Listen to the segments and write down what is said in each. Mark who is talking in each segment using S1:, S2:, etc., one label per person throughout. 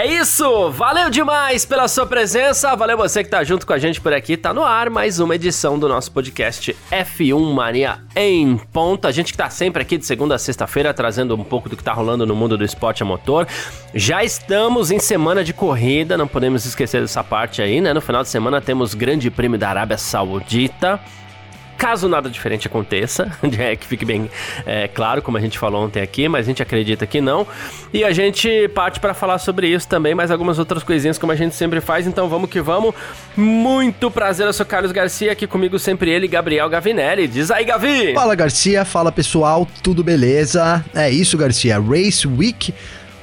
S1: É isso! Valeu demais pela sua presença, valeu você que tá junto com a gente por aqui. Tá no ar mais uma edição do nosso podcast F1 Mania em ponta. A gente que tá sempre aqui de segunda a sexta-feira trazendo um pouco do que tá rolando no mundo do esporte a motor. Já estamos em semana de corrida, não podemos esquecer dessa parte aí, né? No final de semana temos Grande Prêmio da Arábia Saudita. Caso nada diferente aconteça, é, que fique bem é, claro, como a gente falou ontem aqui, mas a gente acredita que não. E a gente parte para falar sobre isso também, mais algumas outras coisinhas como a gente sempre faz. Então vamos que vamos. Muito prazer, eu sou Carlos Garcia, aqui comigo sempre ele, Gabriel Gavinelli. Diz aí, Gavi!
S2: Fala, Garcia. Fala, pessoal. Tudo beleza? É isso, Garcia. Race Week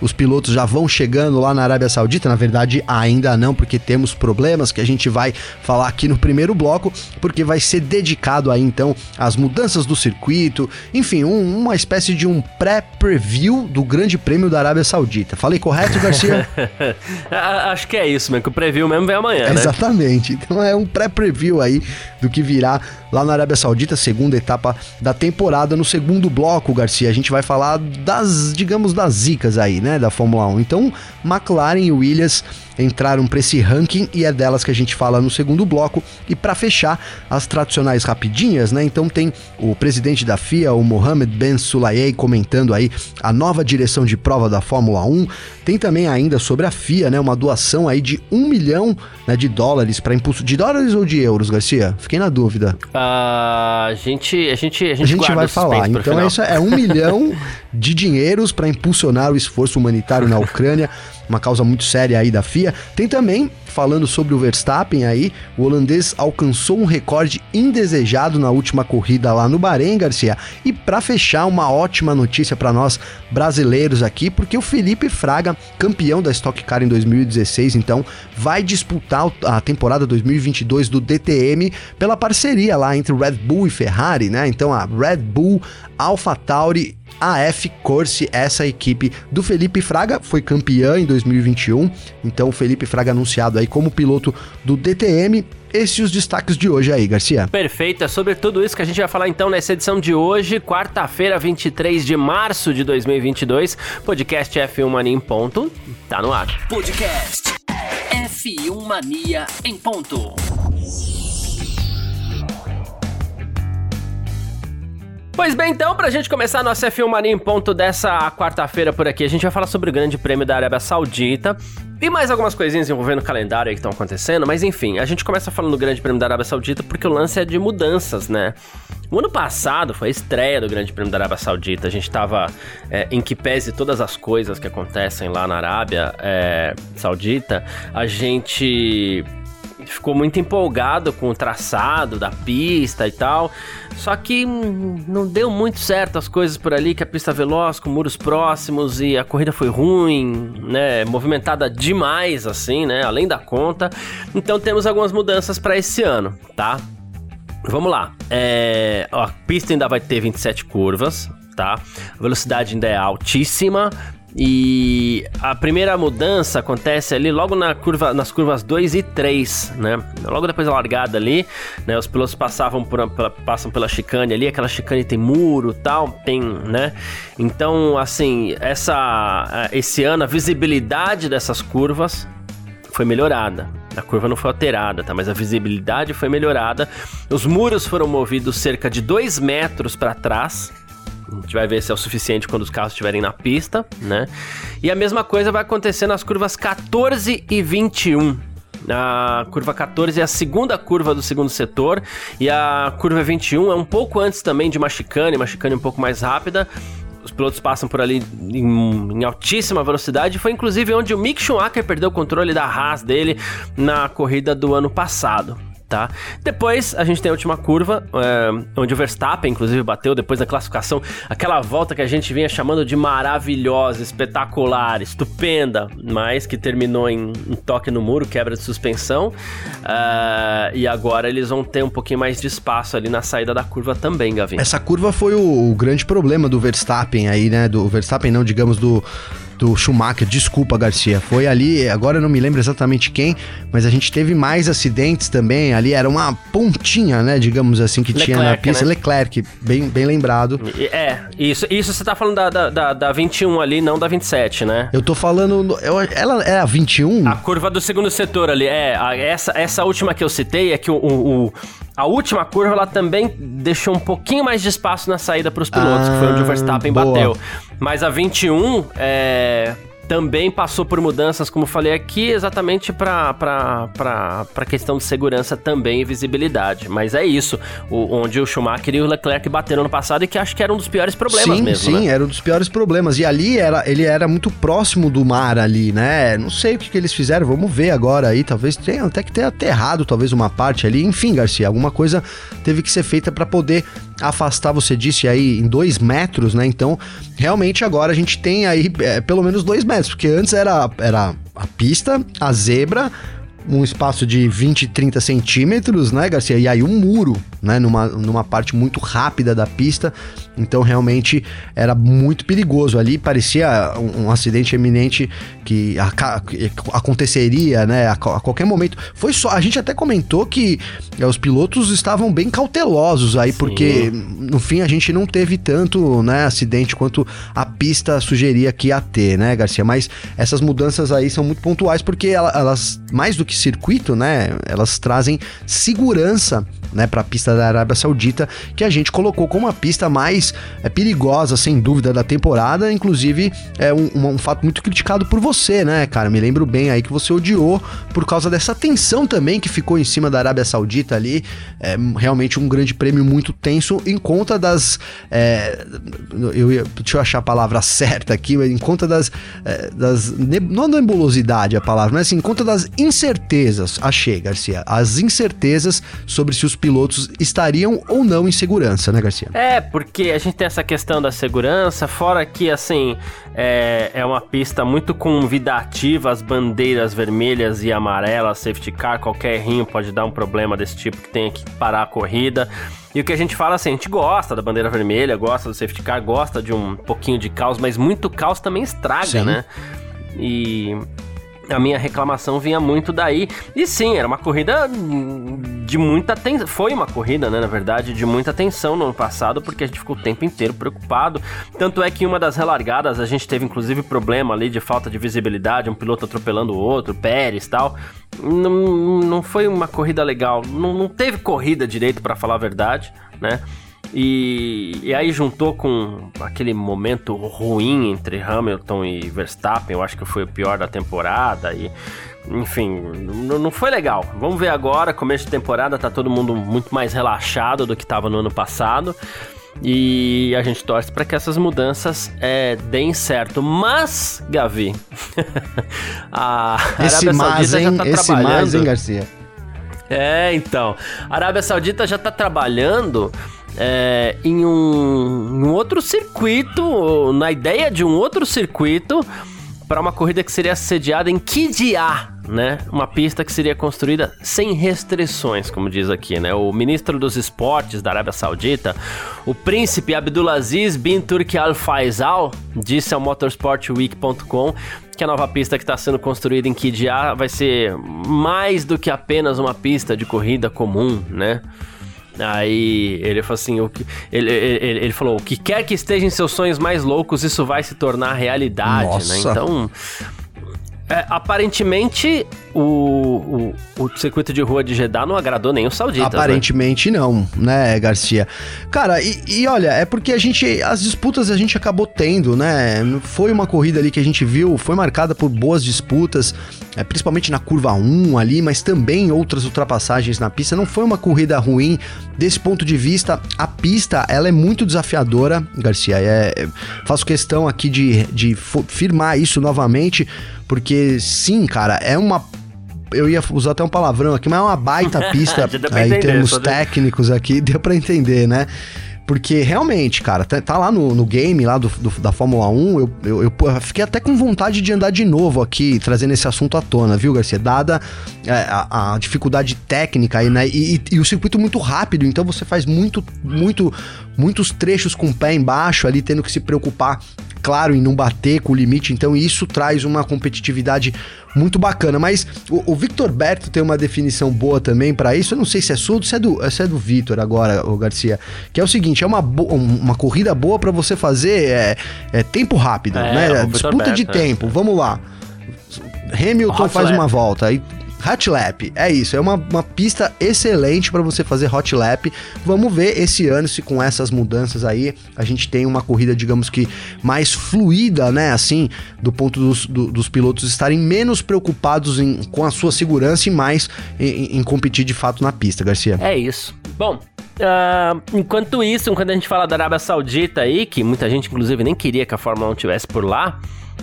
S2: os pilotos já vão chegando lá na Arábia Saudita, na verdade ainda não, porque temos problemas que a gente vai falar aqui no primeiro bloco, porque vai ser dedicado aí então às mudanças do circuito, enfim, um, uma espécie de um pré-preview do Grande Prêmio da Arábia Saudita. Falei correto, Garcia?
S1: Acho que é isso, mesmo, que o preview mesmo vem amanhã, né?
S2: Exatamente. Então é um pré-preview aí do que virá lá na Arábia Saudita, segunda etapa da temporada. No segundo bloco, Garcia, a gente vai falar das, digamos, das zicas aí, né, da Fórmula 1. Então, McLaren e Williams entraram para esse ranking e é delas que a gente fala no segundo bloco. E para fechar, as tradicionais rapidinhas, né? Então tem o presidente da FIA, o Mohamed Ben Sulayeh, comentando aí a nova direção de prova da Fórmula 1. Tem também ainda sobre a FIA, né? Uma doação aí de um milhão né, de dólares para impulso. De dólares ou de euros, Garcia? Fiquei na dúvida.
S1: Uh, a gente, a gente, a gente,
S2: a gente vai falar. Então isso é um milhão de dinheiros para impulsionar o esforço humanitário na Ucrânia uma causa muito séria aí da FIA. Tem também, falando sobre o Verstappen aí, o holandês alcançou um recorde indesejado na última corrida lá no Bahrein, Garcia. E para fechar, uma ótima notícia para nós brasileiros aqui, porque o Felipe Fraga, campeão da Stock Car em 2016, então vai disputar a temporada 2022 do DTM pela parceria lá entre Red Bull e Ferrari, né? Então a Red Bull, AlphaTauri AF Corse, essa equipe do Felipe Fraga, foi campeã em 2021. Então, o Felipe Fraga anunciado aí como piloto do DTM. Esses os destaques de hoje aí, Garcia.
S1: Perfeito, é sobre tudo isso que a gente vai falar então nessa edição de hoje, quarta-feira, 23 de março de 2022. Podcast F1 Mania em ponto, tá no ar. Podcast F1 Mania em ponto. Pois bem, então, pra gente começar a nossa F1 Mania em ponto dessa quarta-feira por aqui, a gente vai falar sobre o Grande Prêmio da Arábia Saudita e mais algumas coisinhas envolvendo o calendário aí que estão acontecendo, mas enfim, a gente começa falando do Grande Prêmio da Arábia Saudita porque o lance é de mudanças, né? O ano passado foi a estreia do Grande Prêmio da Arábia Saudita, a gente tava é, em que pese todas as coisas que acontecem lá na Arábia é, Saudita, a gente ficou muito empolgado com o traçado da pista e tal. Só que não deu muito certo as coisas por ali, que a pista veloz, com muros próximos e a corrida foi ruim, né? Movimentada demais, assim, né? Além da conta. Então temos algumas mudanças para esse ano, tá? Vamos lá. É, a pista ainda vai ter 27 curvas, tá? A velocidade ainda é altíssima, e a primeira mudança acontece ali logo na curva, nas curvas 2 e 3, né? Logo depois da largada ali, né? Os pilotos passavam por, passam pela chicane ali, aquela chicane tem muro tal, tem, né? Então, assim, essa, esse ano a visibilidade dessas curvas foi melhorada. A curva não foi alterada, tá? Mas a visibilidade foi melhorada. Os muros foram movidos cerca de 2 metros para trás, a gente vai ver se é o suficiente quando os carros estiverem na pista, né? E a mesma coisa vai acontecer nas curvas 14 e 21. A curva 14 é a segunda curva do segundo setor e a curva 21 é um pouco antes também de uma chicane, uma chicane um pouco mais rápida. Os pilotos passam por ali em, em altíssima velocidade. Foi inclusive onde o Mick Schumacher perdeu o controle da Haas dele na corrida do ano passado tá? Depois a gente tem a última curva, é, onde o Verstappen, inclusive, bateu depois da classificação, aquela volta que a gente vinha chamando de maravilhosa, espetacular, estupenda, mas que terminou em, em toque no muro, quebra de suspensão. Uh, e agora eles vão ter um pouquinho mais de espaço ali na saída da curva também, Gavin.
S2: Essa curva foi o, o grande problema do Verstappen aí, né? Do Verstappen, não, digamos, do do Schumacher. Desculpa, Garcia. Foi ali, agora eu não me lembro exatamente quem, mas a gente teve mais acidentes também. Ali era uma pontinha, né? Digamos assim, que Leclerc, tinha na pista. Né? Leclerc, bem, bem lembrado.
S1: É, isso, isso você tá falando da, da, da, da 21 ali, não da 27, né?
S2: Eu tô falando. Eu, ela é a 21?
S1: A curva do segundo setor ali. É, a, essa, essa última que eu citei é que o, o, a última curva ela também deixou um pouquinho mais de espaço na saída para os pilotos, ah, que foi onde o Verstappen boa. bateu. Mas a 21 é, também passou por mudanças, como falei aqui, exatamente para a questão de segurança também e visibilidade. Mas é isso, o, onde o Schumacher e o Leclerc bateram no passado e que acho que era um dos piores problemas
S2: sim,
S1: mesmo.
S2: Sim, né? era um dos piores problemas. E ali era, ele era muito próximo do mar ali, né? Não sei o que, que eles fizeram, vamos ver agora aí. Talvez tenha até que ter aterrado talvez uma parte ali. Enfim, Garcia, alguma coisa teve que ser feita para poder afastar, você disse aí, em dois metros, né? Então, realmente agora a gente tem aí é, pelo menos dois metros, porque antes era, era a pista, a zebra, um espaço de 20, 30 centímetros, né, Garcia? E aí um muro, né, numa, numa parte muito rápida da pista. Então realmente era muito perigoso ali, parecia um, um acidente eminente que, a, aconteceria, né, a, a, qualquer momento. Foi só, a gente até comentou que é, os pilotos estavam bem cautelosos aí, Sim. porque no fim a gente não teve tanto, né, acidente quanto a pista sugeria que ia ter, né, Garcia? Mas essas mudanças aí são muito pontuais porque elas, mais do que circuito, né, elas trazem segurança né, para a pista da Arábia Saudita, que a gente colocou como a pista mais é, perigosa, sem dúvida, da temporada. Inclusive, é um, um, fato muito criticado por você, né, cara? Me lembro bem aí que você odiou por causa dessa tensão também que ficou em cima da Arábia Saudita ali. É realmente um grande prêmio muito tenso em conta das. É, eu ia, deixa eu achar a palavra certa aqui, em conta das. É, das não nebulosidade a palavra, mas assim, em conta das incertezas. Achei, Garcia. As incertezas sobre se os pilotos estariam ou não em segurança, né, Garcia?
S1: É, porque a gente tem essa questão da segurança, fora que, assim, é, é uma pista muito convidativa, as bandeiras vermelhas e amarelas, safety car, qualquer errinho pode dar um problema desse tipo que tenha que parar a corrida. E o que a gente fala assim, a gente gosta da bandeira vermelha, gosta do safety car, gosta de um pouquinho de caos, mas muito caos também estraga, Sim. né? E a minha reclamação vinha muito daí. E sim, era uma corrida de muita tensão. Foi uma corrida, né, na verdade, de muita tensão no ano passado, porque a gente ficou o tempo inteiro preocupado. Tanto é que em uma das relargadas a gente teve inclusive problema ali de falta de visibilidade, um piloto atropelando o outro, Pérez e tal. Não, não foi uma corrida legal. Não, não teve corrida direito, para falar a verdade, né? E, e aí juntou com aquele momento ruim entre Hamilton e Verstappen, eu acho que foi o pior da temporada e enfim, não foi legal. Vamos ver agora, começo de temporada, tá todo mundo muito mais relaxado do que estava no ano passado. E a gente torce para que essas mudanças é, deem certo. Mas, Gavi,
S2: a Esse Arábia Saudita hein? já tá Esse trabalhando. Mais, hein, Garcia?
S1: É, então. A Arábia Saudita já está trabalhando é, em, um, um outro circuito, na ideia de um outro circuito para uma corrida que seria sediada em Kidia, né? Uma pista que seria construída sem restrições, como diz aqui, né? O ministro dos esportes da Arábia Saudita, o príncipe Abdulaziz bin Turki Al Faisal, disse ao motorsportweek.com que a nova pista que está sendo construída em Kidia vai ser mais do que apenas uma pista de corrida comum, né? Aí ele falou assim: o que, ele, ele, ele, falou: o que quer que esteja em seus sonhos mais loucos, isso vai se tornar realidade, né? Nossa. né? Então. É, aparentemente, o, o, o, circuito de rua de Jeddah não agradou nem os sauditas.
S2: Né? Aparentemente
S1: né?
S2: não, né, Garcia? Cara, e, e, olha, é porque a gente. As disputas a gente acabou tendo, né? Foi uma corrida ali que a gente viu, foi marcada por boas disputas, é, principalmente na curva 1 ali, mas também outras ultrapassagens na pista. Não foi uma corrida ruim. Desse ponto de vista, a pista ela é muito desafiadora, Garcia. É, faço questão aqui de, de firmar isso novamente porque sim, cara, é uma eu ia usar até um palavrão aqui, mas é uma baita pista aí, em termos técnicos aqui, deu para entender, né? Porque realmente, cara, tá, tá lá no, no, game lá do, do, da Fórmula 1, eu, eu, eu, fiquei até com vontade de andar de novo aqui, trazendo esse assunto à tona, viu, Garcia? Dada é, a, a, dificuldade técnica aí, né? E, e, e, o circuito muito rápido, então você faz muito, muito, muitos trechos com o pé embaixo ali, tendo que se preocupar claro em não bater com o limite, então isso traz uma competitividade muito bacana. Mas o, o Victor Berto tem uma definição boa também para isso. Eu não sei se é sua se é do, se é do Victor agora, o Garcia. Que é o seguinte: é uma, uma corrida boa para você fazer é, é, tempo rápido, é, né? Disputa Berto, de é. tempo. Vamos lá. Hamilton faz lap. uma volta, aí Hot Lap, é isso, é uma, uma pista excelente para você fazer Hot Lap. Vamos ver esse ano se com essas mudanças aí a gente tem uma corrida, digamos que mais fluida, né? Assim, do ponto dos, do, dos pilotos estarem menos preocupados em, com a sua segurança e mais em, em competir de fato na pista, Garcia.
S1: É isso. Bom, Uh, enquanto isso, quando a gente fala da Arábia Saudita aí, que muita gente inclusive nem queria que a Fórmula 1 tivesse por lá,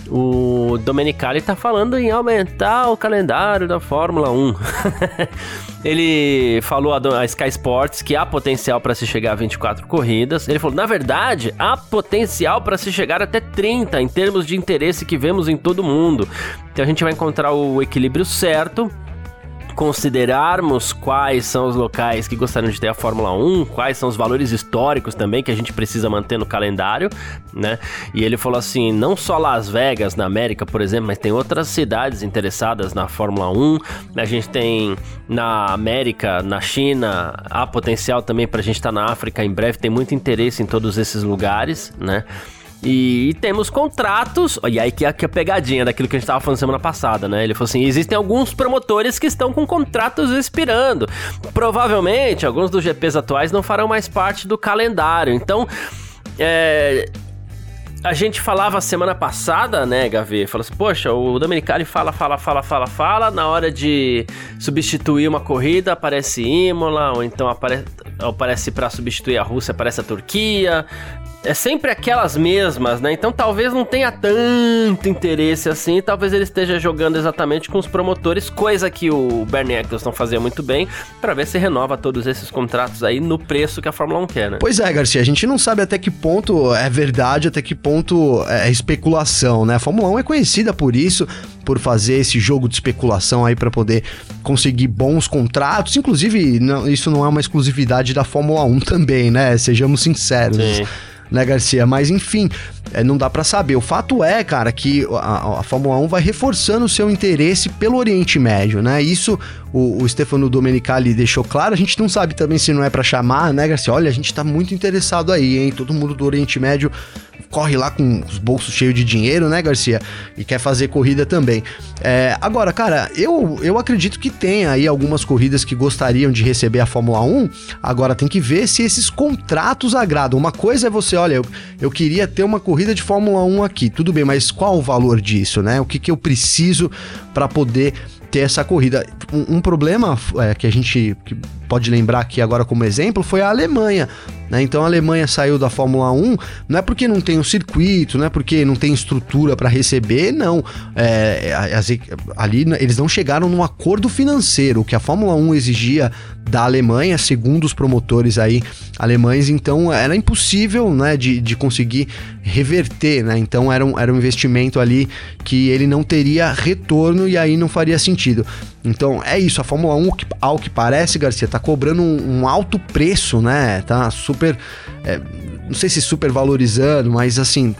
S1: o Domenicali tá falando em aumentar o calendário da Fórmula 1. ele falou a, Sky Sports que há potencial para se chegar a 24 corridas. Ele falou, na verdade, há potencial para se chegar até 30 em termos de interesse que vemos em todo mundo. Então a gente vai encontrar o equilíbrio certo considerarmos quais são os locais que gostariam de ter a Fórmula 1, quais são os valores históricos também que a gente precisa manter no calendário, né? E ele falou assim: não só Las Vegas na América, por exemplo, mas tem outras cidades interessadas na Fórmula 1. A gente tem na América, na China, há potencial também para a gente estar tá na África em breve, tem muito interesse em todos esses lugares, né? E, temos contratos. E aí que é, que é a pegadinha daquilo que a gente estava falando semana passada, né? Ele falou assim: existem alguns promotores que estão com contratos expirando. Provavelmente, alguns dos GPs atuais não farão mais parte do calendário. Então, é, a gente falava semana passada, né, Gavi? Falou assim, poxa, o Dominicali fala, fala, fala, fala, fala. Na hora de substituir uma corrida, aparece Imola, ou então aparece para substituir a Rússia, aparece a Turquia é sempre aquelas mesmas, né? Então talvez não tenha tanto interesse assim, talvez ele esteja jogando exatamente com os promotores, coisa que o Bernie Eccleston fazia muito bem, para ver se renova todos esses contratos aí no preço que a Fórmula 1 quer, né?
S2: Pois é, Garcia, a gente não sabe até que ponto é verdade, até que ponto é especulação, né? A Fórmula 1 é conhecida por isso, por fazer esse jogo de especulação aí para poder conseguir bons contratos. Inclusive, não, isso não é uma exclusividade da Fórmula 1 também, né? Sejamos sinceros. Sim né, Garcia? Mas enfim, é, não dá para saber. O fato é, cara, que a, a, Fórmula 1 vai reforçando o seu interesse pelo Oriente Médio, né? Isso o, o Stefano Domenicali deixou claro. A gente não sabe também se não é para chamar, né, Garcia? Olha, a gente tá muito interessado aí, hein? Todo mundo do Oriente Médio corre lá com os bolsos cheios de dinheiro, né, Garcia? E quer fazer corrida também. É, agora, cara, eu, eu acredito que tem aí algumas corridas que gostariam de receber a Fórmula 1. Agora tem que ver se esses contratos agradam. Uma coisa é você, olha, eu, eu queria ter uma corrida de Fórmula 1 aqui. Tudo bem, mas qual o valor disso, né? O que, que eu preciso para poder ter essa corrida. Um, um problema é, que a gente que pode lembrar aqui agora como exemplo foi a Alemanha. Né? Então a Alemanha saiu da Fórmula 1, não é porque não tem um circuito, não é porque não tem estrutura para receber, não. É, ali eles não chegaram num acordo financeiro. O que a Fórmula 1 exigia da Alemanha, segundo os promotores aí alemães, então era impossível né, de, de conseguir reverter, né? Então era um, era um investimento ali que ele não teria retorno e aí não faria sentido. Então é isso, a Fórmula 1, ao que parece, Garcia, tá cobrando um, um alto preço, né? Tá super. É, não sei se super valorizando, mas assim,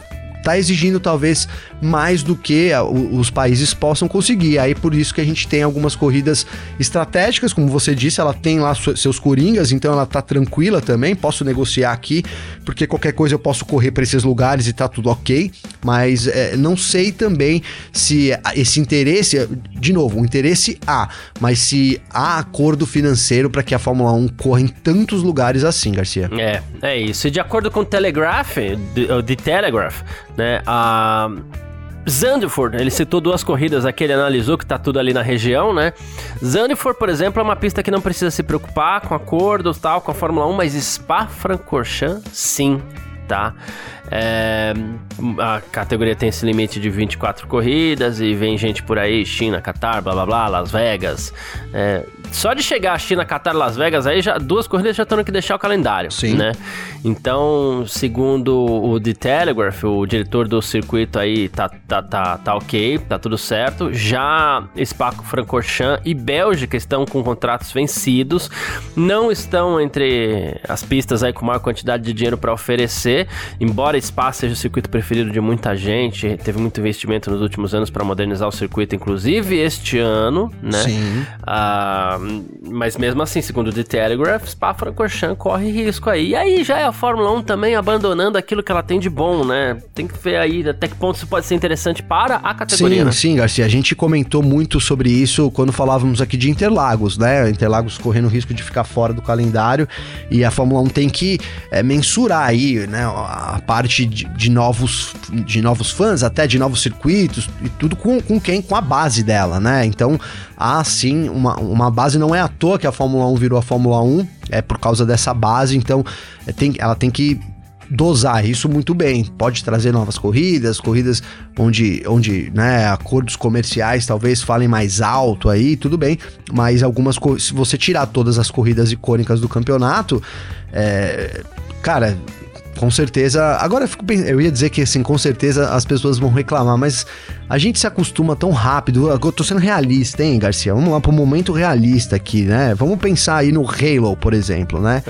S2: tá exigindo talvez mais do que os países possam conseguir. Aí por isso que a gente tem algumas corridas estratégicas, como você disse, ela tem lá seus coringas, então ela tá tranquila também, posso negociar aqui, porque qualquer coisa eu posso correr para esses lugares e tá tudo ok, mas é, não sei também se esse interesse, de novo, o interesse há, mas se há acordo financeiro para que a Fórmula 1 corra em tantos lugares assim, Garcia.
S1: É, é isso. E de acordo com o Telegraph, The Telegraph, né? A Zandvoort, ele citou duas corridas aqui, ele analisou que tá tudo ali na região, né? Zandvoort, por exemplo, é uma pista que não precisa se preocupar com acordos tal, com a Fórmula 1, mas Spa-Francorchamps, sim. tá? É, a categoria tem esse limite de 24 corridas e vem gente por aí, China, Qatar, blá blá blá, Las Vegas. É, só de chegar a China, Qatar, Las Vegas, aí já duas corridas já estão que deixar o calendário, Sim. né? Então, segundo o The Telegraph, o diretor do circuito aí tá, tá, tá, tá ok, tá tudo certo. Já Spa-Francorchamps e Bélgica estão com contratos vencidos, não estão entre as pistas aí com maior quantidade de dinheiro para oferecer, embora Spa seja o circuito preferido de muita gente, teve muito investimento nos últimos anos para modernizar o circuito, inclusive este ano, né? Sim. Ah, mas mesmo assim, segundo o The Telegraph, Spa-Francorchamps corre risco aí. E aí já é a Fórmula 1 também abandonando aquilo que ela tem de bom, né? Tem que ver aí até que ponto isso pode ser interessante para a categoria.
S2: Sim,
S1: né?
S2: sim, Garcia. A gente comentou muito sobre isso quando falávamos aqui de Interlagos, né? Interlagos correndo risco de ficar fora do calendário e a Fórmula 1 tem que é, mensurar aí, né? A parte de, de, novos, de novos fãs, até de novos circuitos e tudo com, com quem? Com a base dela, né? Então há sim uma, uma base, não é à toa que a Fórmula 1 virou a Fórmula 1, é por causa dessa base, então é, tem, ela tem que dosar isso muito bem. Pode trazer novas corridas, corridas onde, onde né, acordos comerciais talvez falem mais alto aí, tudo bem. Mas algumas se você tirar todas as corridas icônicas do campeonato, é, cara, com certeza. Agora eu, fico, eu ia dizer que assim, com certeza as pessoas vão reclamar, mas a gente se acostuma tão rápido. Eu tô sendo realista, hein, Garcia? Vamos lá pro momento realista aqui, né? Vamos pensar aí no Halo, por exemplo, né?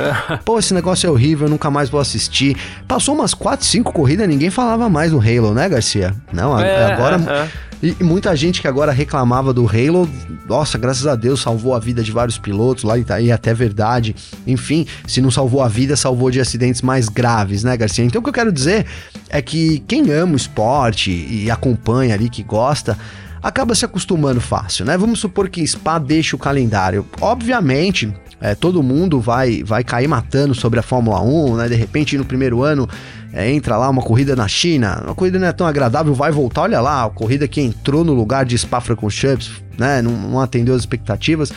S2: Pô, esse negócio é horrível, eu nunca mais vou assistir. Passou umas 4, 5 corridas, ninguém falava mais do Halo, né, Garcia? Não, é, agora. É, é. E, muita gente que agora reclamava do Halo, nossa, graças a Deus salvou a vida de vários pilotos lá e tá aí até verdade. Enfim, se não salvou a vida, salvou de acidentes mais graves, né, Garcia? Então o que eu quero dizer é que quem ama o esporte e acompanha ali, que gosta, acaba se acostumando fácil, né? Vamos supor que Spa deixe o calendário. Obviamente, é, todo mundo vai, vai cair matando sobre a Fórmula 1, né? De repente, no primeiro ano, é, entra lá uma corrida na China, uma corrida não é tão agradável, vai voltar, olha lá, a corrida que entrou no lugar de Spa-Francorchamps, né, não, não atendeu as expectativas,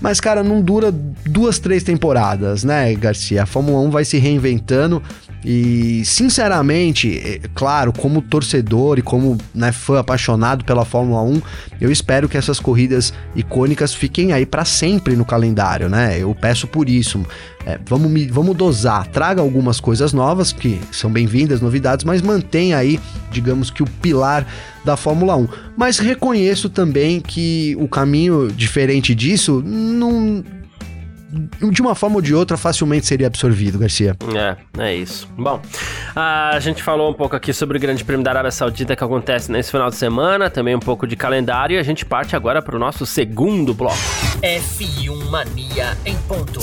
S2: mas, cara, não dura duas, três temporadas, né, Garcia? A Fórmula 1 vai se reinventando e, sinceramente, é, claro, como torcedor e como né, fã apaixonado pela Fórmula 1, eu espero que essas corridas icônicas fiquem aí para sempre no calendário, né? Eu peço por isso. É, vamos, vamos dosar, traga algumas coisas novas, que são bem-vindas, novidades, mas mantenha aí, digamos que o pilar da Fórmula 1. Mas reconheço também que o caminho diferente disso não de uma forma ou de outra, facilmente seria absorvido, Garcia.
S1: É, é isso. Bom, a gente falou um pouco aqui sobre o Grande Prêmio da Arábia Saudita que acontece nesse final de semana, também um pouco de calendário, e a gente parte agora para o nosso segundo bloco. F1 Mania em ponto.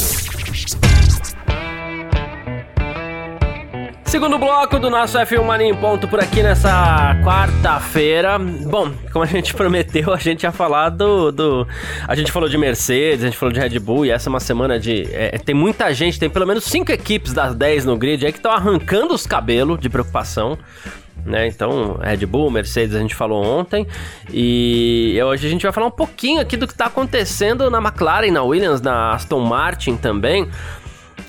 S1: Segundo bloco do nosso F1 Mania em ponto por aqui nessa quarta-feira. Bom, como a gente prometeu, a gente ia falar do, do, A gente falou de Mercedes, a gente falou de Red Bull, e essa é uma semana de. É, tem muita gente, tem pelo menos cinco equipes das 10 no grid aí que estão arrancando os cabelos de preocupação. Né? Então, Red Bull, Mercedes, a gente falou ontem. E hoje a gente vai falar um pouquinho aqui do que está acontecendo na McLaren, na Williams, na Aston Martin também.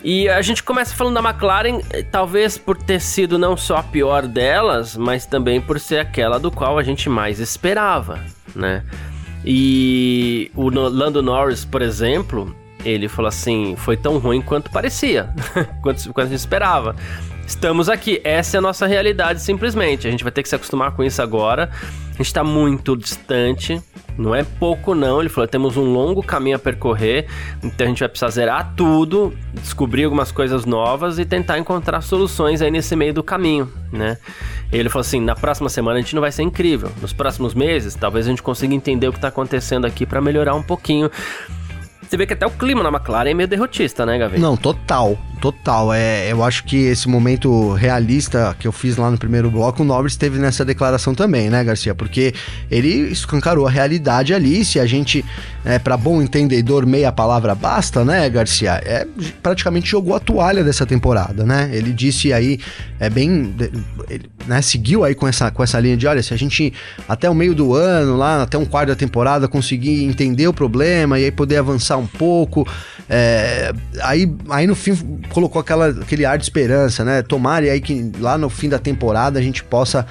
S1: E a gente começa falando da McLaren, eh, talvez por ter sido não só a pior delas, mas também por ser aquela do qual a gente mais esperava, né? E o Lando Norris, por exemplo, ele falou assim: foi tão ruim quanto parecia, quanto, quanto a gente esperava. Estamos aqui, essa é a nossa realidade, simplesmente. A gente vai ter que se acostumar com isso agora. Gente está muito distante não é pouco, não. Ele falou: temos um longo caminho a percorrer, então a gente vai precisar zerar tudo, descobrir algumas coisas novas e tentar encontrar soluções aí nesse meio do caminho, né? Ele falou assim: na próxima semana a gente não vai ser incrível. Nos próximos meses, talvez a gente consiga entender o que está acontecendo aqui para melhorar um pouquinho. Você vê que até o clima na McLaren é meio derrotista, né, Gavin?
S2: Não, total. Total. É, eu acho que esse momento realista que eu fiz lá no primeiro bloco, o Norris teve nessa declaração também, né, Garcia? Porque ele escancarou a realidade ali. Se a gente, é, para bom entendedor, meia palavra basta, né, Garcia? É, praticamente jogou a toalha dessa temporada, né? Ele disse aí, é bem. Ele, né, seguiu aí com essa, com essa linha de: olha, se a gente até o meio do ano, lá até um quarto da temporada, conseguir entender o problema e aí poder avançar um pouco. É, aí, aí no fim colocou aquela, aquele ar de esperança, né? Tomara aí que lá no fim da temporada a gente possa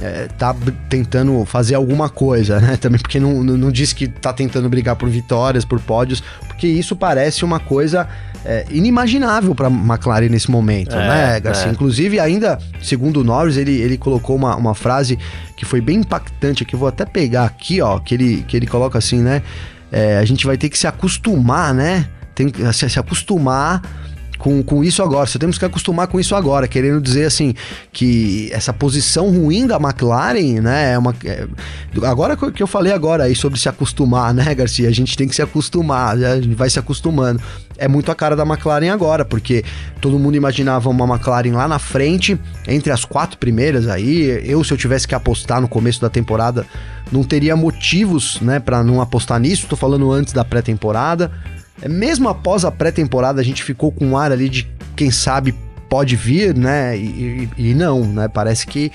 S2: é, tá tentando fazer alguma coisa, né? Também porque não, não, não diz que tá tentando brigar por vitórias, por pódios, porque isso parece uma coisa é, inimaginável para McLaren nesse momento, é, né, Garcia? É. Inclusive, ainda, segundo o Norris, ele, ele colocou uma, uma frase que foi bem impactante, que eu vou até pegar aqui, ó, que ele, que ele coloca assim, né? É, a gente vai ter que se acostumar, né? Tem que se, se acostumar com, com isso agora. Só temos que acostumar com isso agora, querendo dizer assim que essa posição ruim da McLaren, né, é uma é, agora que eu falei agora aí sobre se acostumar, né, Garcia, a gente tem que se acostumar, a gente vai se acostumando. É muito a cara da McLaren agora, porque todo mundo imaginava uma McLaren lá na frente, entre as quatro primeiras aí. Eu, se eu tivesse que apostar no começo da temporada, não teria motivos, né, para não apostar nisso. Tô falando antes da pré-temporada. É, mesmo após a pré-temporada, a gente ficou com um ar ali de quem sabe pode vir, né? E, e, e, não, né? Parece que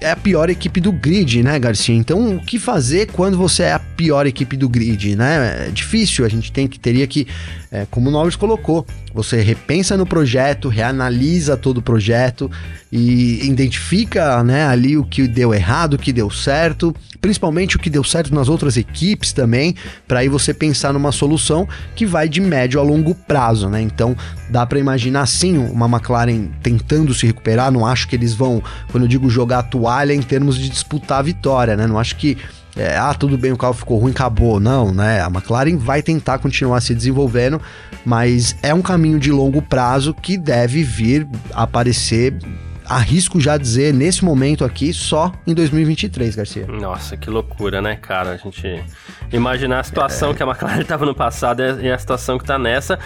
S2: é a pior equipe do grid, né, Garcia? Então, o que fazer quando você é a pior equipe do grid, né? É difícil, a gente tem que teria que, é, como o Norris colocou, você repensa no projeto, reanalisa todo o projeto e identifica, né, ali o que deu errado, o que deu certo, principalmente o que deu certo nas outras equipes também, para aí você pensar numa solução que vai de médio a longo prazo, né? Então, dá para imaginar sim uma McLaren tentando se recuperar, não acho que eles vão, quando eu digo jogar a toalha em termos de disputar a vitória, né? Não acho que é, ah, tudo bem, o carro ficou ruim, acabou. Não, né? A McLaren vai tentar continuar se desenvolvendo, mas é um caminho de longo prazo que deve vir a aparecer arrisco já dizer, nesse momento aqui, só em 2023, Garcia.
S1: Nossa, que loucura, né, cara? A gente imaginar a situação é... que a McLaren estava no passado e a situação que está nessa,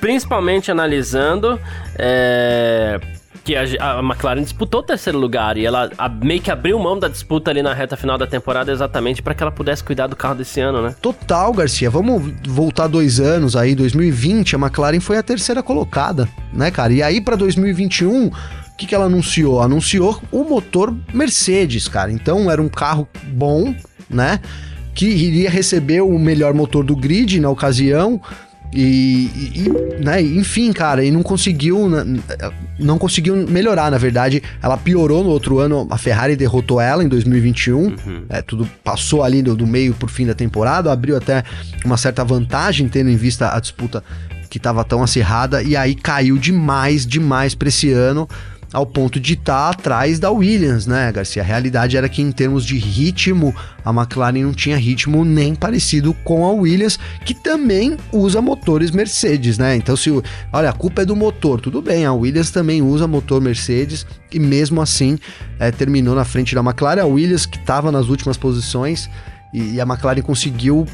S1: principalmente analisando. É que a, a, McLaren disputou o terceiro lugar e ela a, meio que abriu mão da disputa ali na reta final da temporada exatamente para que ela pudesse cuidar do carro desse ano, né?
S2: Total, Garcia. Vamos voltar dois anos aí, 2020, a McLaren foi a terceira colocada, né, cara? E aí para 2021 o que, que ela anunciou? Anunciou o motor Mercedes, cara. Então era um carro bom, né? Que iria receber o melhor motor do grid na ocasião. E, e, né, enfim, cara, e não conseguiu não conseguiu melhorar, na verdade, ela piorou no outro ano, a Ferrari derrotou ela em 2021, uhum. é, tudo passou ali do, do meio por fim da temporada, abriu até uma certa vantagem tendo em vista a disputa que estava tão acirrada e aí caiu demais, demais para esse ano ao ponto de estar atrás da Williams, né, Garcia? A realidade era que, em termos de ritmo, a McLaren não tinha ritmo nem parecido com a Williams, que também usa motores Mercedes, né? Então, se olha, a culpa é do motor, tudo bem, a Williams também usa motor Mercedes e mesmo assim é, terminou na frente da McLaren. A Williams, que estava nas últimas posições, e, e a McLaren conseguiu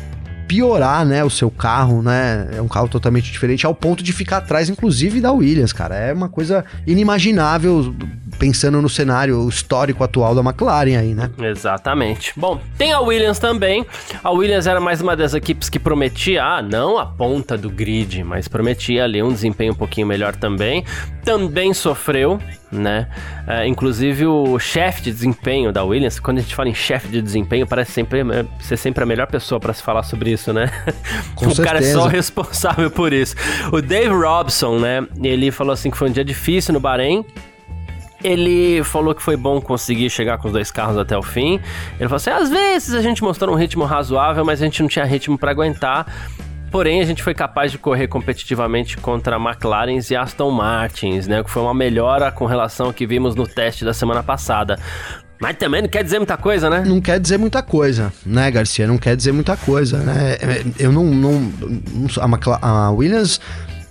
S2: piorar, né, o seu carro, né? É um carro totalmente diferente ao ponto de ficar atrás, inclusive, da Williams, cara. É uma coisa inimaginável pensando no cenário histórico atual da McLaren aí, né?
S1: Exatamente. Bom, tem a Williams também. A Williams era mais uma das equipes que prometia, ah, não a ponta do grid, mas prometia ali um desempenho um pouquinho melhor também. Também sofreu, né? É, inclusive o chefe de desempenho da Williams, quando a gente fala em chefe de desempenho, parece sempre é, ser sempre a melhor pessoa para se falar sobre isso, né?
S2: Com o certeza.
S1: cara é só responsável por isso. O Dave Robson, né? Ele falou assim que foi um dia difícil no Bahrein, ele falou que foi bom conseguir chegar com os dois carros até o fim. Ele falou assim: às vezes a gente mostrou um ritmo razoável, mas a gente não tinha ritmo para aguentar. Porém, a gente foi capaz de correr competitivamente contra McLaren e Aston Martins, né? Que foi uma melhora com relação ao que vimos no teste da semana passada. Mas também não quer dizer muita coisa, né?
S2: Não quer dizer muita coisa, né, Garcia? Não quer dizer muita coisa, né? Eu não. não, a, a Williams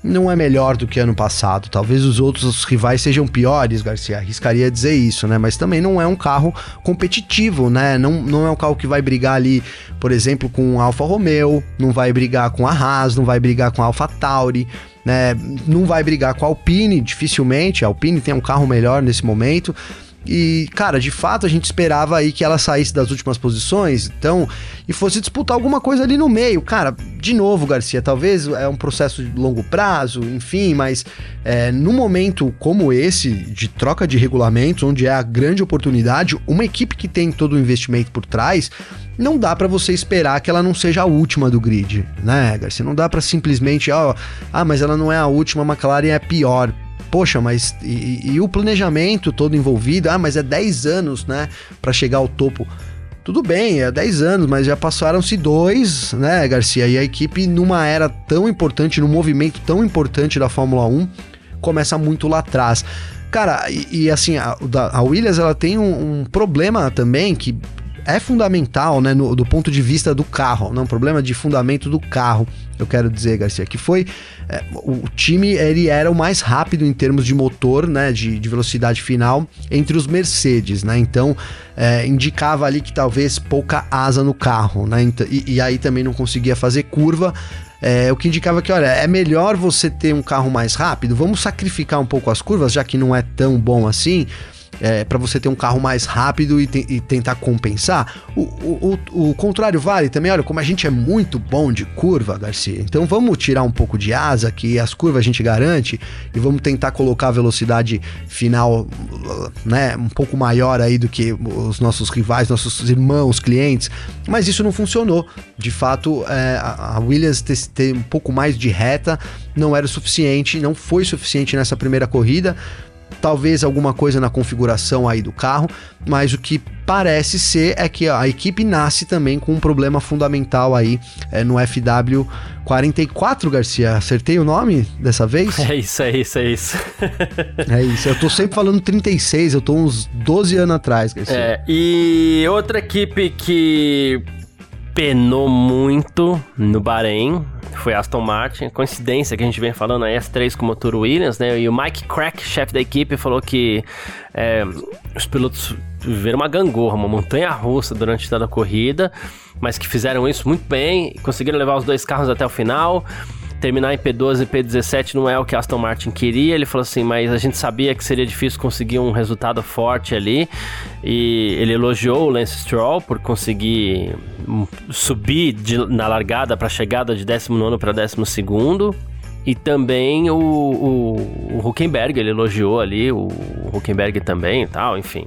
S2: não é melhor do que ano passado. Talvez os outros rivais sejam piores, Garcia. Arriscaria dizer isso, né? Mas também não é um carro competitivo, né? Não, não é um carro que vai brigar ali, por exemplo, com o Alfa Romeo, não vai brigar com a Haas, não vai brigar com a Alfa Tauri. Né, não vai brigar com a Alpine, dificilmente. A Alpine tem um carro melhor nesse momento. E, cara, de fato a gente esperava aí que ela saísse das últimas posições, então, e fosse disputar alguma coisa ali no meio. Cara, de novo, Garcia, talvez é um processo de longo prazo, enfim, mas é, momento como esse, de troca de regulamentos, onde é a grande oportunidade, uma equipe que tem todo o investimento por trás, não dá para você esperar que ela não seja a última do grid, né, Garcia? Não dá para simplesmente, ó, ah, mas ela não é a última, a McLaren é a pior poxa, mas e, e, o planejamento todo envolvido? Ah, mas é 10 anos, né, para chegar ao topo. Tudo bem, é 10 anos, mas já passaram-se dois, né, Garcia? E a equipe, numa era tão importante, num movimento tão importante da Fórmula 1, começa muito lá atrás. Cara, e, e assim, a, a, Williams ela tem um, um problema também que é fundamental, né, no, do ponto de vista do carro, não, um problema de fundamento do carro, eu quero dizer, Garcia, que foi é, o time ele era o mais rápido em termos de motor, né, de, de velocidade final entre os Mercedes, né, então é, indicava ali que talvez pouca asa no carro, né, e, e aí também não conseguia fazer curva, é, o que indicava que, olha, é melhor você ter um carro mais rápido, vamos sacrificar um pouco as curvas, já que não é tão bom assim, é, para você ter um carro mais rápido e, te, e tentar compensar. O, o, o, o, contrário vale também, olha, como a gente é muito bom de curva, Garcia, então vamos tirar um pouco de asa, que as curvas a gente garante, e vamos tentar colocar a velocidade final né, um pouco maior aí do que os nossos rivais, nossos irmãos, clientes, mas isso não funcionou. De fato, é, a Williams ter, ter um pouco mais de reta não era o suficiente, não foi suficiente nessa primeira corrida talvez alguma coisa na configuração aí do carro, mas o que parece ser é que a equipe nasce também com um problema fundamental aí é, no FW 44, Garcia. Acertei o nome dessa vez?
S1: É isso, é isso, é isso.
S2: é isso. Eu tô sempre falando 36, eu tô uns 12 anos atrás, Garcia.
S1: É, e outra equipe que penou muito no Bahrein foi Aston Martin. Coincidência que a gente vem falando a S3 com motor Williams, né? E o Mike Crack, chefe da equipe, falou que é, os pilotos viveram uma gangorra, uma montanha russa durante toda a corrida, mas que fizeram isso muito bem, conseguiram levar os dois carros até o final terminar em P12 e P17 não é o que Aston Martin queria. Ele falou assim, mas a gente sabia que seria difícil conseguir um resultado forte ali. E ele elogiou o Lance Stroll por conseguir subir de, na largada para a chegada de 19 para 12. E também o, o, o Huckenberg, ele elogiou ali, o Huckenberg também e tal, enfim.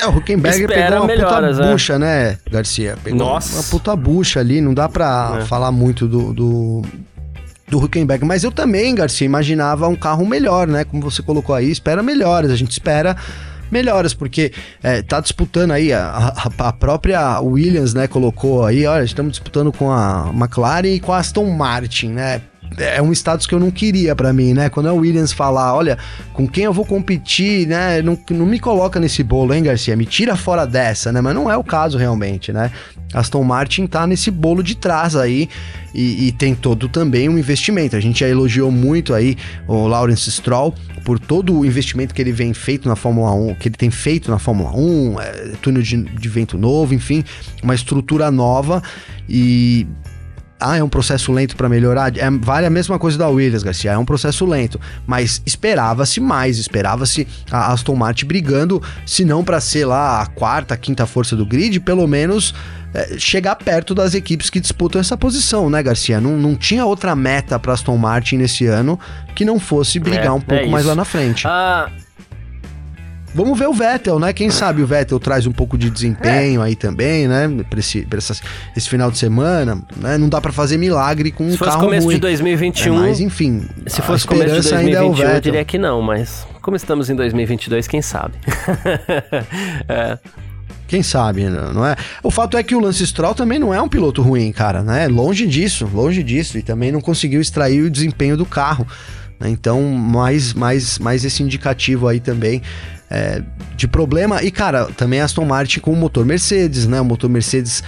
S2: É, o Huckenberg Espera pegou uma melhoras, puta é. bucha, né, Garcia? Pegou Nossa. uma puta bucha ali, não dá pra é. falar muito do, do, do Huckenberg. Mas eu também, Garcia, imaginava um carro melhor, né? Como você colocou aí, espera melhores. A gente espera melhoras, porque é, tá disputando aí, a, a, própria Williams, né, colocou aí, olha, estamos disputando com a McLaren e com a Aston Martin, né? É um status que eu não queria para mim, né? Quando a Williams falar, olha, com quem eu vou competir, né? Não, não me coloca nesse bolo, hein, Garcia? Me tira fora dessa, né? Mas não é o caso realmente, né? Aston Martin tá nesse bolo de trás aí e, e, tem todo também um investimento. A gente já elogiou muito aí o Lawrence Stroll por todo o investimento que ele vem feito na Fórmula 1, que ele tem feito na Fórmula 1, é, túnel de, de vento novo, enfim, uma estrutura nova e ah, é um processo lento para melhorar. É, vale a mesma coisa da Williams, Garcia. É um processo lento, mas esperava-se mais, esperava-se a Aston Martin brigando, se não para ser lá a quarta, quinta força do grid, pelo menos é, chegar perto das equipes que disputam essa posição, né, Garcia? Não, não tinha outra meta para Aston Martin nesse ano que não fosse brigar é, um pouco é mais lá na frente. Ah, Vamos ver o Vettel, né? Quem sabe o Vettel traz um pouco de desempenho é. aí também, né? Pra esse, pra esse final de semana, né? Não dá para fazer milagre com um carro ruim. Se fosse
S1: começo de 2021... É,
S2: mas, enfim,
S1: Se fosse começo de 2021, é eu diria que não, mas como estamos em 2022, quem sabe?
S2: é. Quem sabe, não é? O fato é que o Lance Stroll também não é um piloto ruim, cara, né? Longe disso, longe disso. E também não conseguiu extrair o desempenho do carro. Né? Então, mais, mais, mais esse indicativo aí também é, de problema. E, cara, também Aston Martin com o motor Mercedes, né? O motor Mercedes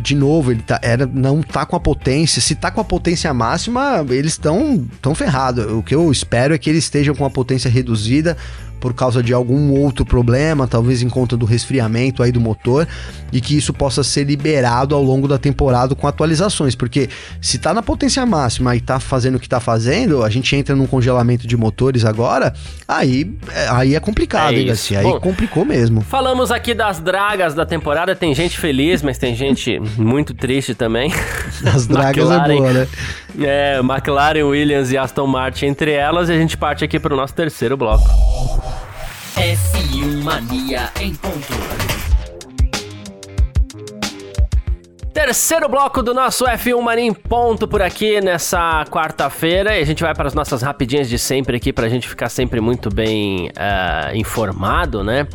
S2: de novo, ele tá, era, não tá com a potência. Se tá com a potência máxima, eles estão tão ferrados. O que eu espero é que eles estejam com a potência reduzida por causa de algum outro problema, talvez em conta do resfriamento aí do motor, e que isso possa ser liberado ao longo da temporada com atualizações, porque se tá na potência máxima e tá fazendo o que tá fazendo, a gente entra num congelamento de motores agora, aí, é, aí é complicado, é hein, Garcia? Aí Bom, complicou mesmo.
S1: Falamos aqui das dragas da temporada, tem gente feliz, mas tem gente muito triste também.
S2: As dragas é boa, né?
S1: É, McLaren, Williams e Aston Martin entre elas, e a gente parte aqui para o nosso terceiro bloco. F1 Mania em ponto. Terceiro bloco do nosso F1 Mania em ponto por aqui nessa quarta-feira. E a gente vai para as nossas rapidinhas de sempre aqui para a gente ficar sempre muito bem uh, informado, né?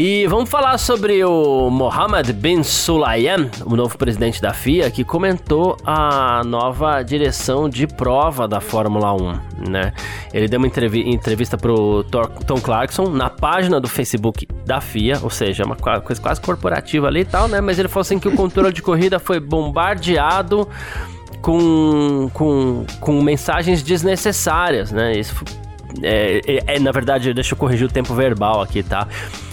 S1: E vamos falar sobre o Mohammed bin Sulayem, o novo presidente da FIA, que comentou a nova direção de prova da Fórmula 1, né? Ele deu uma entrevista para o Tom Clarkson na página do Facebook da FIA, ou seja, uma coisa quase corporativa ali e tal, né? Mas ele falou assim que o controle de corrida corrida foi bombardeado com, com, com mensagens desnecessárias, né? Isso é, é, é, na verdade, deixa eu corrigir o tempo verbal aqui, tá?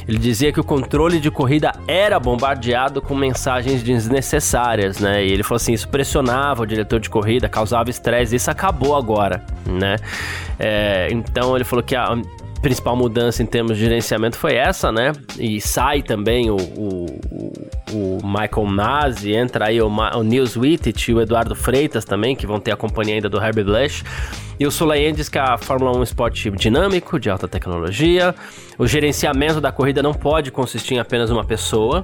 S1: Ele dizia que o controle de corrida era bombardeado com mensagens desnecessárias, né? E ele falou assim: isso pressionava o diretor de corrida, causava estresse, isso acabou agora, né? É, então ele falou que a principal mudança em termos de gerenciamento foi essa, né? E sai também o, o, o Michael Masi, entra aí o, o Nils Wittich e o Eduardo Freitas também, que vão ter a companhia ainda do Herbie Blush. E o Sulayen diz que a Fórmula 1 é um esporte dinâmico, de alta tecnologia. O gerenciamento da corrida não pode consistir em apenas uma pessoa.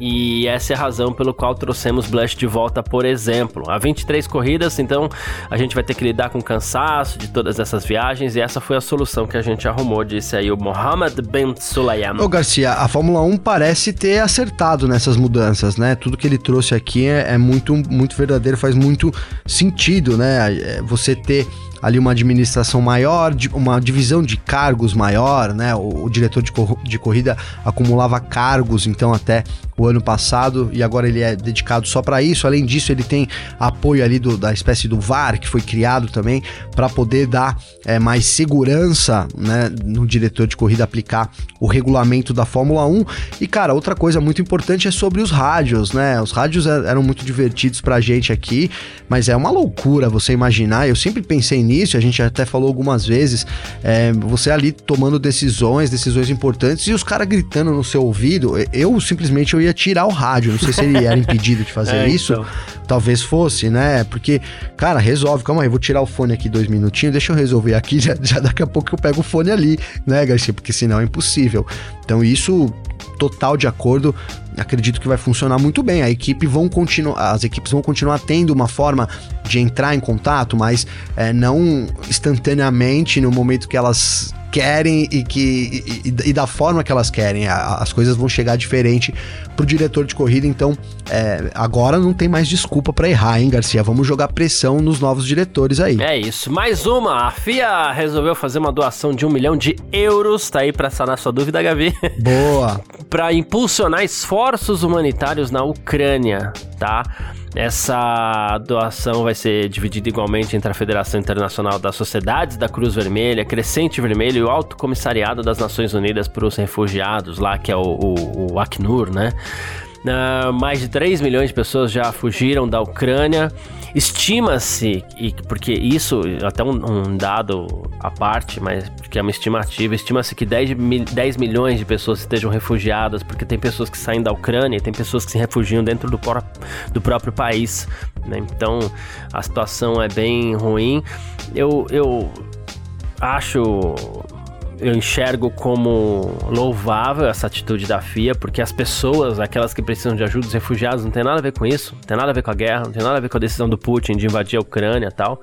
S1: E essa é a razão pelo qual trouxemos Blush de volta, por exemplo. Há 23 corridas, então a gente vai ter que lidar com o cansaço de todas essas viagens e essa foi a solução que a gente arrumou, disse aí o Mohammed Ben Sulayem.
S2: Ô Garcia, a Fórmula 1 parece ter acertado nessas mudanças, né? Tudo que ele trouxe aqui é, é muito, muito verdadeiro, faz muito sentido, né? É, você ter ali uma administração maior, uma divisão de cargos maior, né? O, o diretor de, cor de corrida acumulava cargos, então até o ano passado e agora ele é dedicado só para isso. Além disso, ele tem apoio ali do, da espécie do VAR que foi criado também para poder dar é, mais segurança né, no diretor de corrida aplicar o regulamento da Fórmula 1. E cara, outra coisa muito importante é sobre os rádios, né? Os rádios é, eram muito divertidos pra gente aqui, mas é uma loucura você imaginar. Eu sempre pensei nisso início, a gente até falou algumas vezes, é, você ali tomando decisões, decisões importantes, e os caras gritando no seu ouvido, eu simplesmente eu ia tirar o rádio, não sei se ele era impedido de fazer é, isso, então. talvez fosse, né? Porque, cara, resolve, calma aí, vou tirar o fone aqui dois minutinhos, deixa eu resolver aqui, já, já daqui a pouco eu pego o fone ali, né, Garcia? Porque senão é impossível. Então isso total de acordo, acredito que vai funcionar muito bem. A equipe vão continuar, as equipes vão continuar tendo uma forma de entrar em contato, mas é, não instantaneamente no momento que elas querem e que e, e, da forma que elas querem. As coisas vão chegar diferente pro diretor de corrida, então é, agora não tem mais desculpa para errar, hein, Garcia? Vamos jogar pressão nos novos diretores aí.
S1: É isso. Mais uma. A FIA resolveu fazer uma doação de um milhão de euros. Tá aí pra sanar sua dúvida, Gavi.
S2: Boa.
S1: para impulsionar esforços humanitários na Ucrânia, tá? Essa doação vai ser dividida igualmente entre a Federação Internacional das Sociedades da Cruz Vermelha, Crescente Vermelho e o Alto Comissariado das Nações Unidas para os Refugiados, lá que é o, o, o Acnur, né? Uh, mais de 3 milhões de pessoas já fugiram da Ucrânia. Estima-se, porque isso até um, um, dado à parte, mas que é uma estimativa, estima-se que 10, 10 milhões de pessoas estejam refugiadas, porque tem pessoas que saem da Ucrânia e tem pessoas que se refugiam dentro do, do próprio país. Né? Então a situação é bem ruim. Eu, eu acho eu enxergo como louvável essa atitude da FIA, porque as pessoas, aquelas que precisam de ajuda, os refugiados, não tem nada a ver com isso, não tem nada a ver com a guerra, não tem nada a ver com a decisão do Putin de invadir a Ucrânia e tal.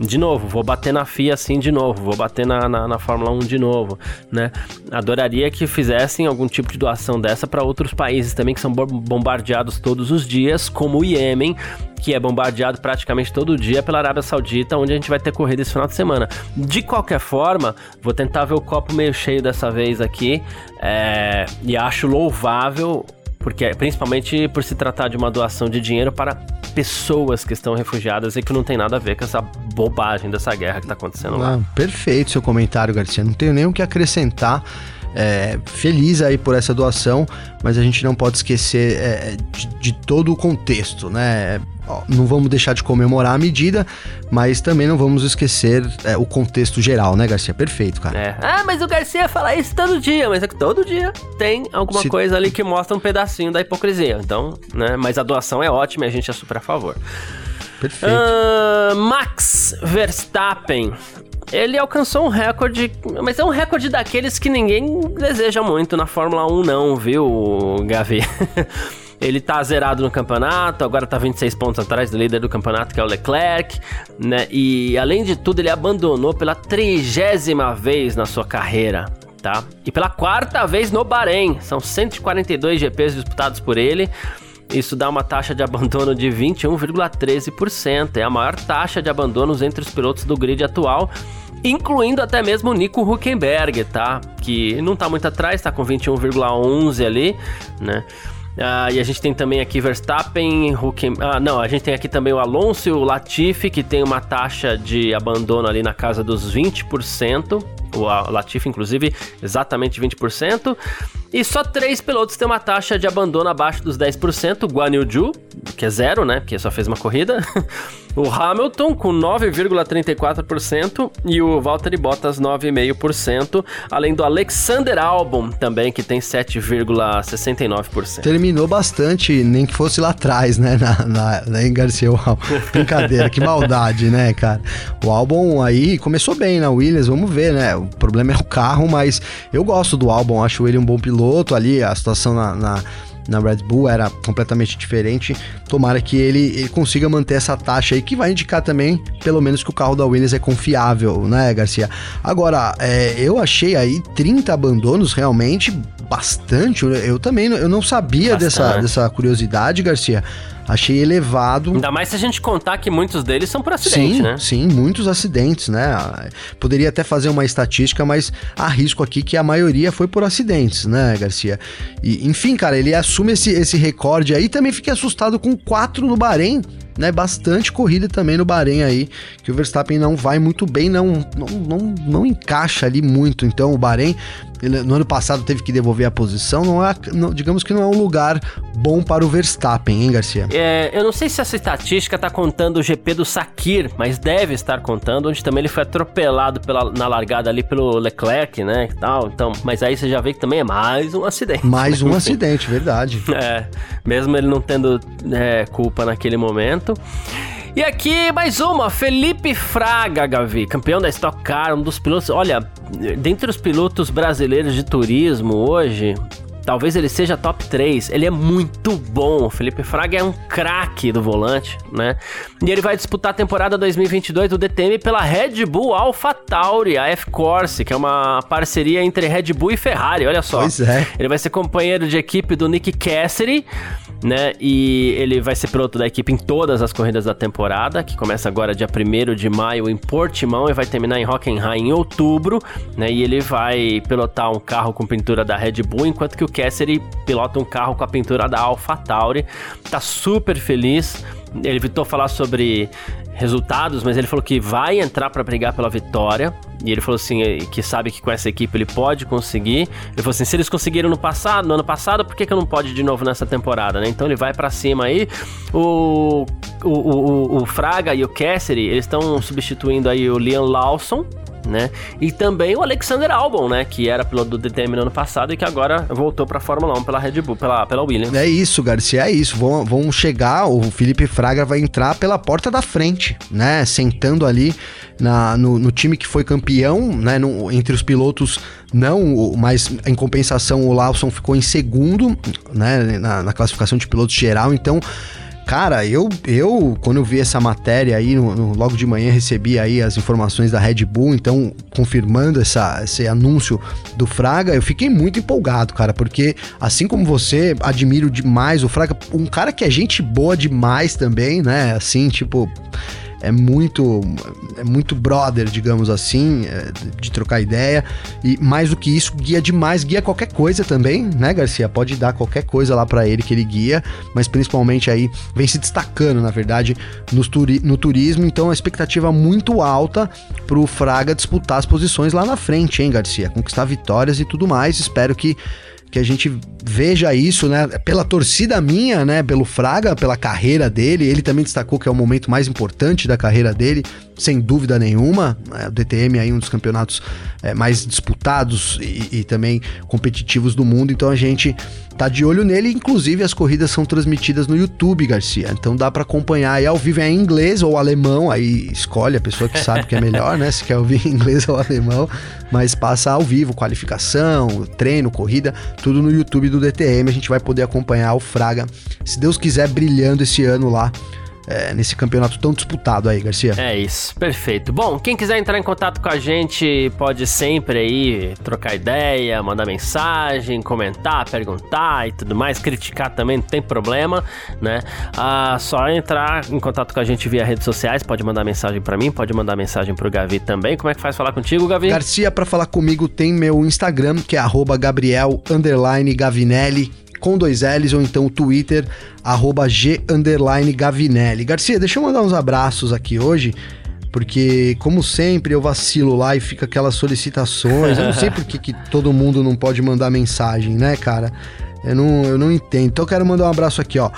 S1: De novo, vou bater na FIA assim de novo, vou bater na, na, na Fórmula 1 de novo, né? Adoraria que fizessem algum tipo de doação dessa para outros países também que são bombardeados todos os dias, como o Iêmen, que é bombardeado praticamente todo dia pela Arábia Saudita, onde a gente vai ter corrida esse final de semana. De qualquer forma, vou tentar ver o copo meio cheio dessa vez aqui, é, e acho louvável porque principalmente por se tratar de uma doação de dinheiro para pessoas que estão refugiadas e que não tem nada a ver com essa bobagem dessa guerra que está acontecendo ah, lá.
S2: Perfeito seu comentário, Garcia. Não tenho nem o que acrescentar é, feliz aí por essa doação, mas a gente não pode esquecer é, de, de, todo o contexto, né? Não vamos deixar de comemorar a medida, mas também não vamos esquecer é, o contexto geral, né, Garcia? Perfeito, cara.
S1: É. Ah, mas o Garcia fala isso todo dia, mas é que todo dia tem alguma Se... coisa ali que mostra um pedacinho da hipocrisia. Então, né? Mas a doação é ótima e a gente é super a favor.
S2: Perfeito. Uh,
S1: Max Verstappen ele alcançou um recorde, mas é um recorde daqueles que ninguém deseja muito na Fórmula 1 não, viu, Gavi? Ele tá zerado no campeonato, agora tá 26 pontos atrás do líder do campeonato, que é o Leclerc, né? E além de tudo, ele abandonou pela trigésima vez na sua carreira, tá? E pela quarta vez no Bahrein. São 142 GPs disputados por ele. Isso dá uma taxa de abandono de 21,13%. É a maior taxa de abandonos entre os pilotos do grid atual incluindo até mesmo o Nico Huckenberg, tá? Que não tá muito atrás, tá com 21,11 ali, né? Ah, e a gente tem também aqui Verstappen, Hucken... Ah, não, a gente tem aqui também o Alonso e o Latifi, que tem uma taxa de abandono ali na casa dos 20%. O Latifi, inclusive, exatamente 20%. E só três pilotos têm uma taxa de abandono abaixo dos 10%. O Guan Yu Zhu, que é zero, né? Porque só fez uma corrida. o Hamilton, com 9,34%. E o Valtteri Bottas, 9,5%. Além do Alexander Albon, também, que tem 7,69%.
S2: Terminou bastante, nem que fosse lá atrás, né? Na, na, na em Garcia. Brincadeira, que maldade, né, cara? O Albon aí começou bem na Williams, vamos ver, né? O problema é o carro, mas eu gosto do Albon, acho ele um bom piloto piloto ali, a situação na, na na Red Bull era completamente diferente. Tomara que ele, ele, consiga manter essa taxa aí, que vai indicar também, pelo menos, que o carro da Williams é confiável, né, Garcia? Agora, é, eu achei aí 30 abandonos realmente bastante. Eu também eu não sabia dessa, dessa curiosidade, Garcia. Achei elevado.
S1: Ainda mais se a gente contar que muitos deles são por acidente,
S2: sim,
S1: né?
S2: Sim, muitos acidentes, né? Poderia até fazer uma estatística, mas arrisco aqui que a maioria foi por acidentes, né, Garcia? E, enfim, cara, ele assume esse, esse recorde aí. Também fiquei assustado com quatro no Bahrein né, bastante corrida também no Bahrein aí, que o Verstappen não vai muito bem, não, não, não, não encaixa ali muito. Então o Bahrein, ele, no ano passado teve que devolver a posição, não é, não, digamos que não é um lugar bom para o Verstappen, hein, Garcia?
S1: É, eu não sei se essa estatística tá contando o GP do Sakir, mas deve estar contando, onde também ele foi atropelado pela, na largada ali pelo Leclerc, né, e tal. Então, mas aí você já vê que também é mais um acidente.
S2: Mais um acidente, verdade.
S1: É, mesmo ele não tendo é, culpa naquele momento. E aqui mais uma, Felipe Fraga, Gavi, campeão da Stock Car, um dos pilotos. Olha, dentre os pilotos brasileiros de turismo hoje, Talvez ele seja top 3. Ele é muito bom. O Felipe Fraga é um craque do volante, né? E ele vai disputar a temporada 2022 do DTM pela Red Bull AlphaTauri, a F-Corse, que é uma parceria entre Red Bull e Ferrari. Olha só.
S2: Pois é.
S1: Ele vai ser companheiro de equipe do Nick Cassidy né? E ele vai ser piloto da equipe em todas as corridas da temporada, que começa agora dia 1 de maio em Portimão e vai terminar em Hockenheim em outubro, né? E ele vai pilotar um carro com pintura da Red Bull, enquanto que o Cassidy pilota um carro com a pintura da AlphaTauri. Tá super feliz. Ele evitou falar sobre resultados, mas ele falou que vai entrar para brigar pela vitória. E ele falou assim, eh, que sabe que com essa equipe ele pode conseguir. Ele falou assim, se eles conseguiram no passado, no ano passado, por que, que eu não pode de novo nessa temporada, né? Então ele vai para cima aí. O, o, o, o, Fraga e o Cassidy, eles estão substituindo aí o Liam Lawson, né? E também o Alexander Albon, né? Que era piloto do DTM no ano passado e que agora voltou para a Fórmula 1 pela Red Bull, pela, pela Williams.
S2: É isso, Garcia, é isso. Vão, vão chegar, o Felipe Fraga vai entrar pela porta da frente, né? Sentando ali na, no, no time que foi campeão, né? No, entre os pilotos, não, mas em compensação o Lawson ficou em segundo, né? Na, na classificação de pilotos geral, então Cara, eu, eu quando eu vi essa matéria aí, no, no, logo de manhã recebi aí as informações da Red Bull, então confirmando essa, esse anúncio do Fraga, eu fiquei muito empolgado, cara, porque assim como você, admiro demais o Fraga, um cara que é gente boa demais também, né? Assim, tipo, é muito é muito brother, digamos assim, é, de trocar ideia. E mais do que isso, guia demais, guia qualquer coisa também, né, Garcia? Pode dar qualquer coisa lá para ele que ele guia, mas principalmente aí vem se destacando, na verdade, no, turi no turismo. Então a expectativa muito alta pro Fraga disputar as posições lá na frente, hein, Garcia? Conquistar vitórias e tudo mais. Espero que que a gente veja isso, né? Pela torcida minha, né? Pelo Fraga, pela carreira dele. Ele também destacou que é o momento mais importante da carreira dele, sem dúvida nenhuma. É, o DTM aí um dos campeonatos é, mais disputados e, e, também competitivos do mundo. Então a gente tá de olho nele. Inclusive as corridas são transmitidas no YouTube, Garcia. Então dá para acompanhar aí ao vivo em inglês ou alemão. Aí escolhe a pessoa que sabe que é melhor, né? Se quer ouvir em inglês ou alemão. Mas passa ao vivo, qualificação, treino, corrida tudo no YouTube do DTM. A gente vai poder acompanhar o Fraga, se Deus quiser, brilhando esse ano lá é, nesse campeonato tão disputado aí, Garcia.
S1: É isso, perfeito. Bom, quem quiser entrar em contato com a gente pode sempre aí trocar ideia, mandar mensagem, comentar, perguntar e tudo mais, criticar também, não tem problema, né? Ah, só entrar em contato com a gente via redes sociais, pode mandar mensagem para mim, pode mandar mensagem pro Gavi também. Como é que faz falar contigo, Gavi?
S2: Garcia, para falar comigo tem meu Instagram, que é Gabriel Gavinelli com dois L's, ou então o Twitter, arroba G Gavinelli. Garcia, deixa eu mandar uns abraços aqui hoje, porque, como sempre, eu vacilo lá e fica aquelas solicitações. Eu não sei por que, que todo mundo não pode mandar mensagem, né, cara? Eu não, eu não entendo. Então eu quero mandar um abraço aqui, ó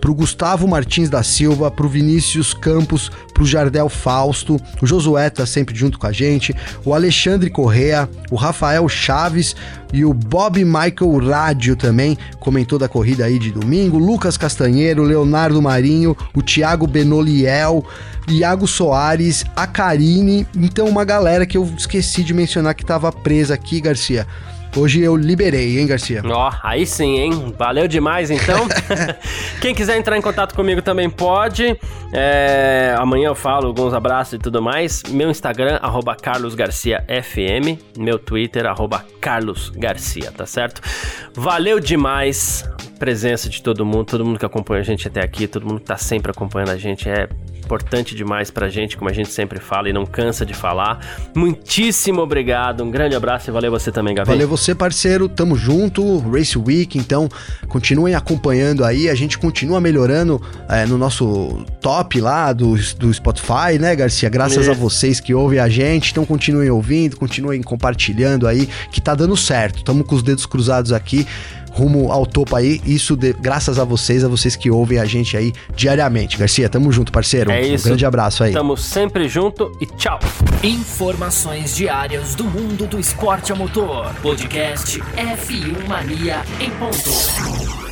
S2: pro Gustavo Martins da Silva, pro Vinícius Campos, pro Jardel Fausto, o Josué tá sempre junto com a gente, o Alexandre Correa, o Rafael Chaves e o Bob Michael Rádio também comentou da corrida aí de domingo, Lucas Castanheiro, Leonardo Marinho, o Thiago Benoliel, Iago Soares, a Karine, então uma galera que eu esqueci de mencionar que tava presa aqui, Garcia. Hoje eu liberei, hein, Garcia?
S1: Ó, oh, aí sim, hein? Valeu demais, então. Quem quiser entrar em contato comigo também pode. É, amanhã eu falo alguns abraços e tudo mais. Meu Instagram, arroba carlosgarciafm. Meu Twitter, arroba carlosgarcia, tá certo? Valeu demais a presença de todo mundo, todo mundo que acompanha a gente até aqui, todo mundo que tá sempre acompanhando a gente. É importante demais pra gente, como a gente sempre fala e não cansa de falar. Muitíssimo obrigado, um grande abraço e valeu você também, Gavi.
S2: Valeu você, parceiro, tamo junto, Race Week, então continuem acompanhando aí, a gente continua melhorando é, no nosso top lá do, do Spotify, né, Garcia? Graças a vocês que ouvem a gente, então continuem ouvindo, continuem compartilhando aí, que tá dando certo, tamo com os dedos cruzados aqui rumo ao topo aí. Isso de, graças a vocês, a vocês que ouvem a gente aí diariamente. Garcia, tamo junto, parceiro.
S1: É isso.
S2: Um grande abraço aí.
S1: Tamo sempre junto e tchau.
S3: Informações diárias do mundo do esporte a motor. Podcast F1 Mania em ponto.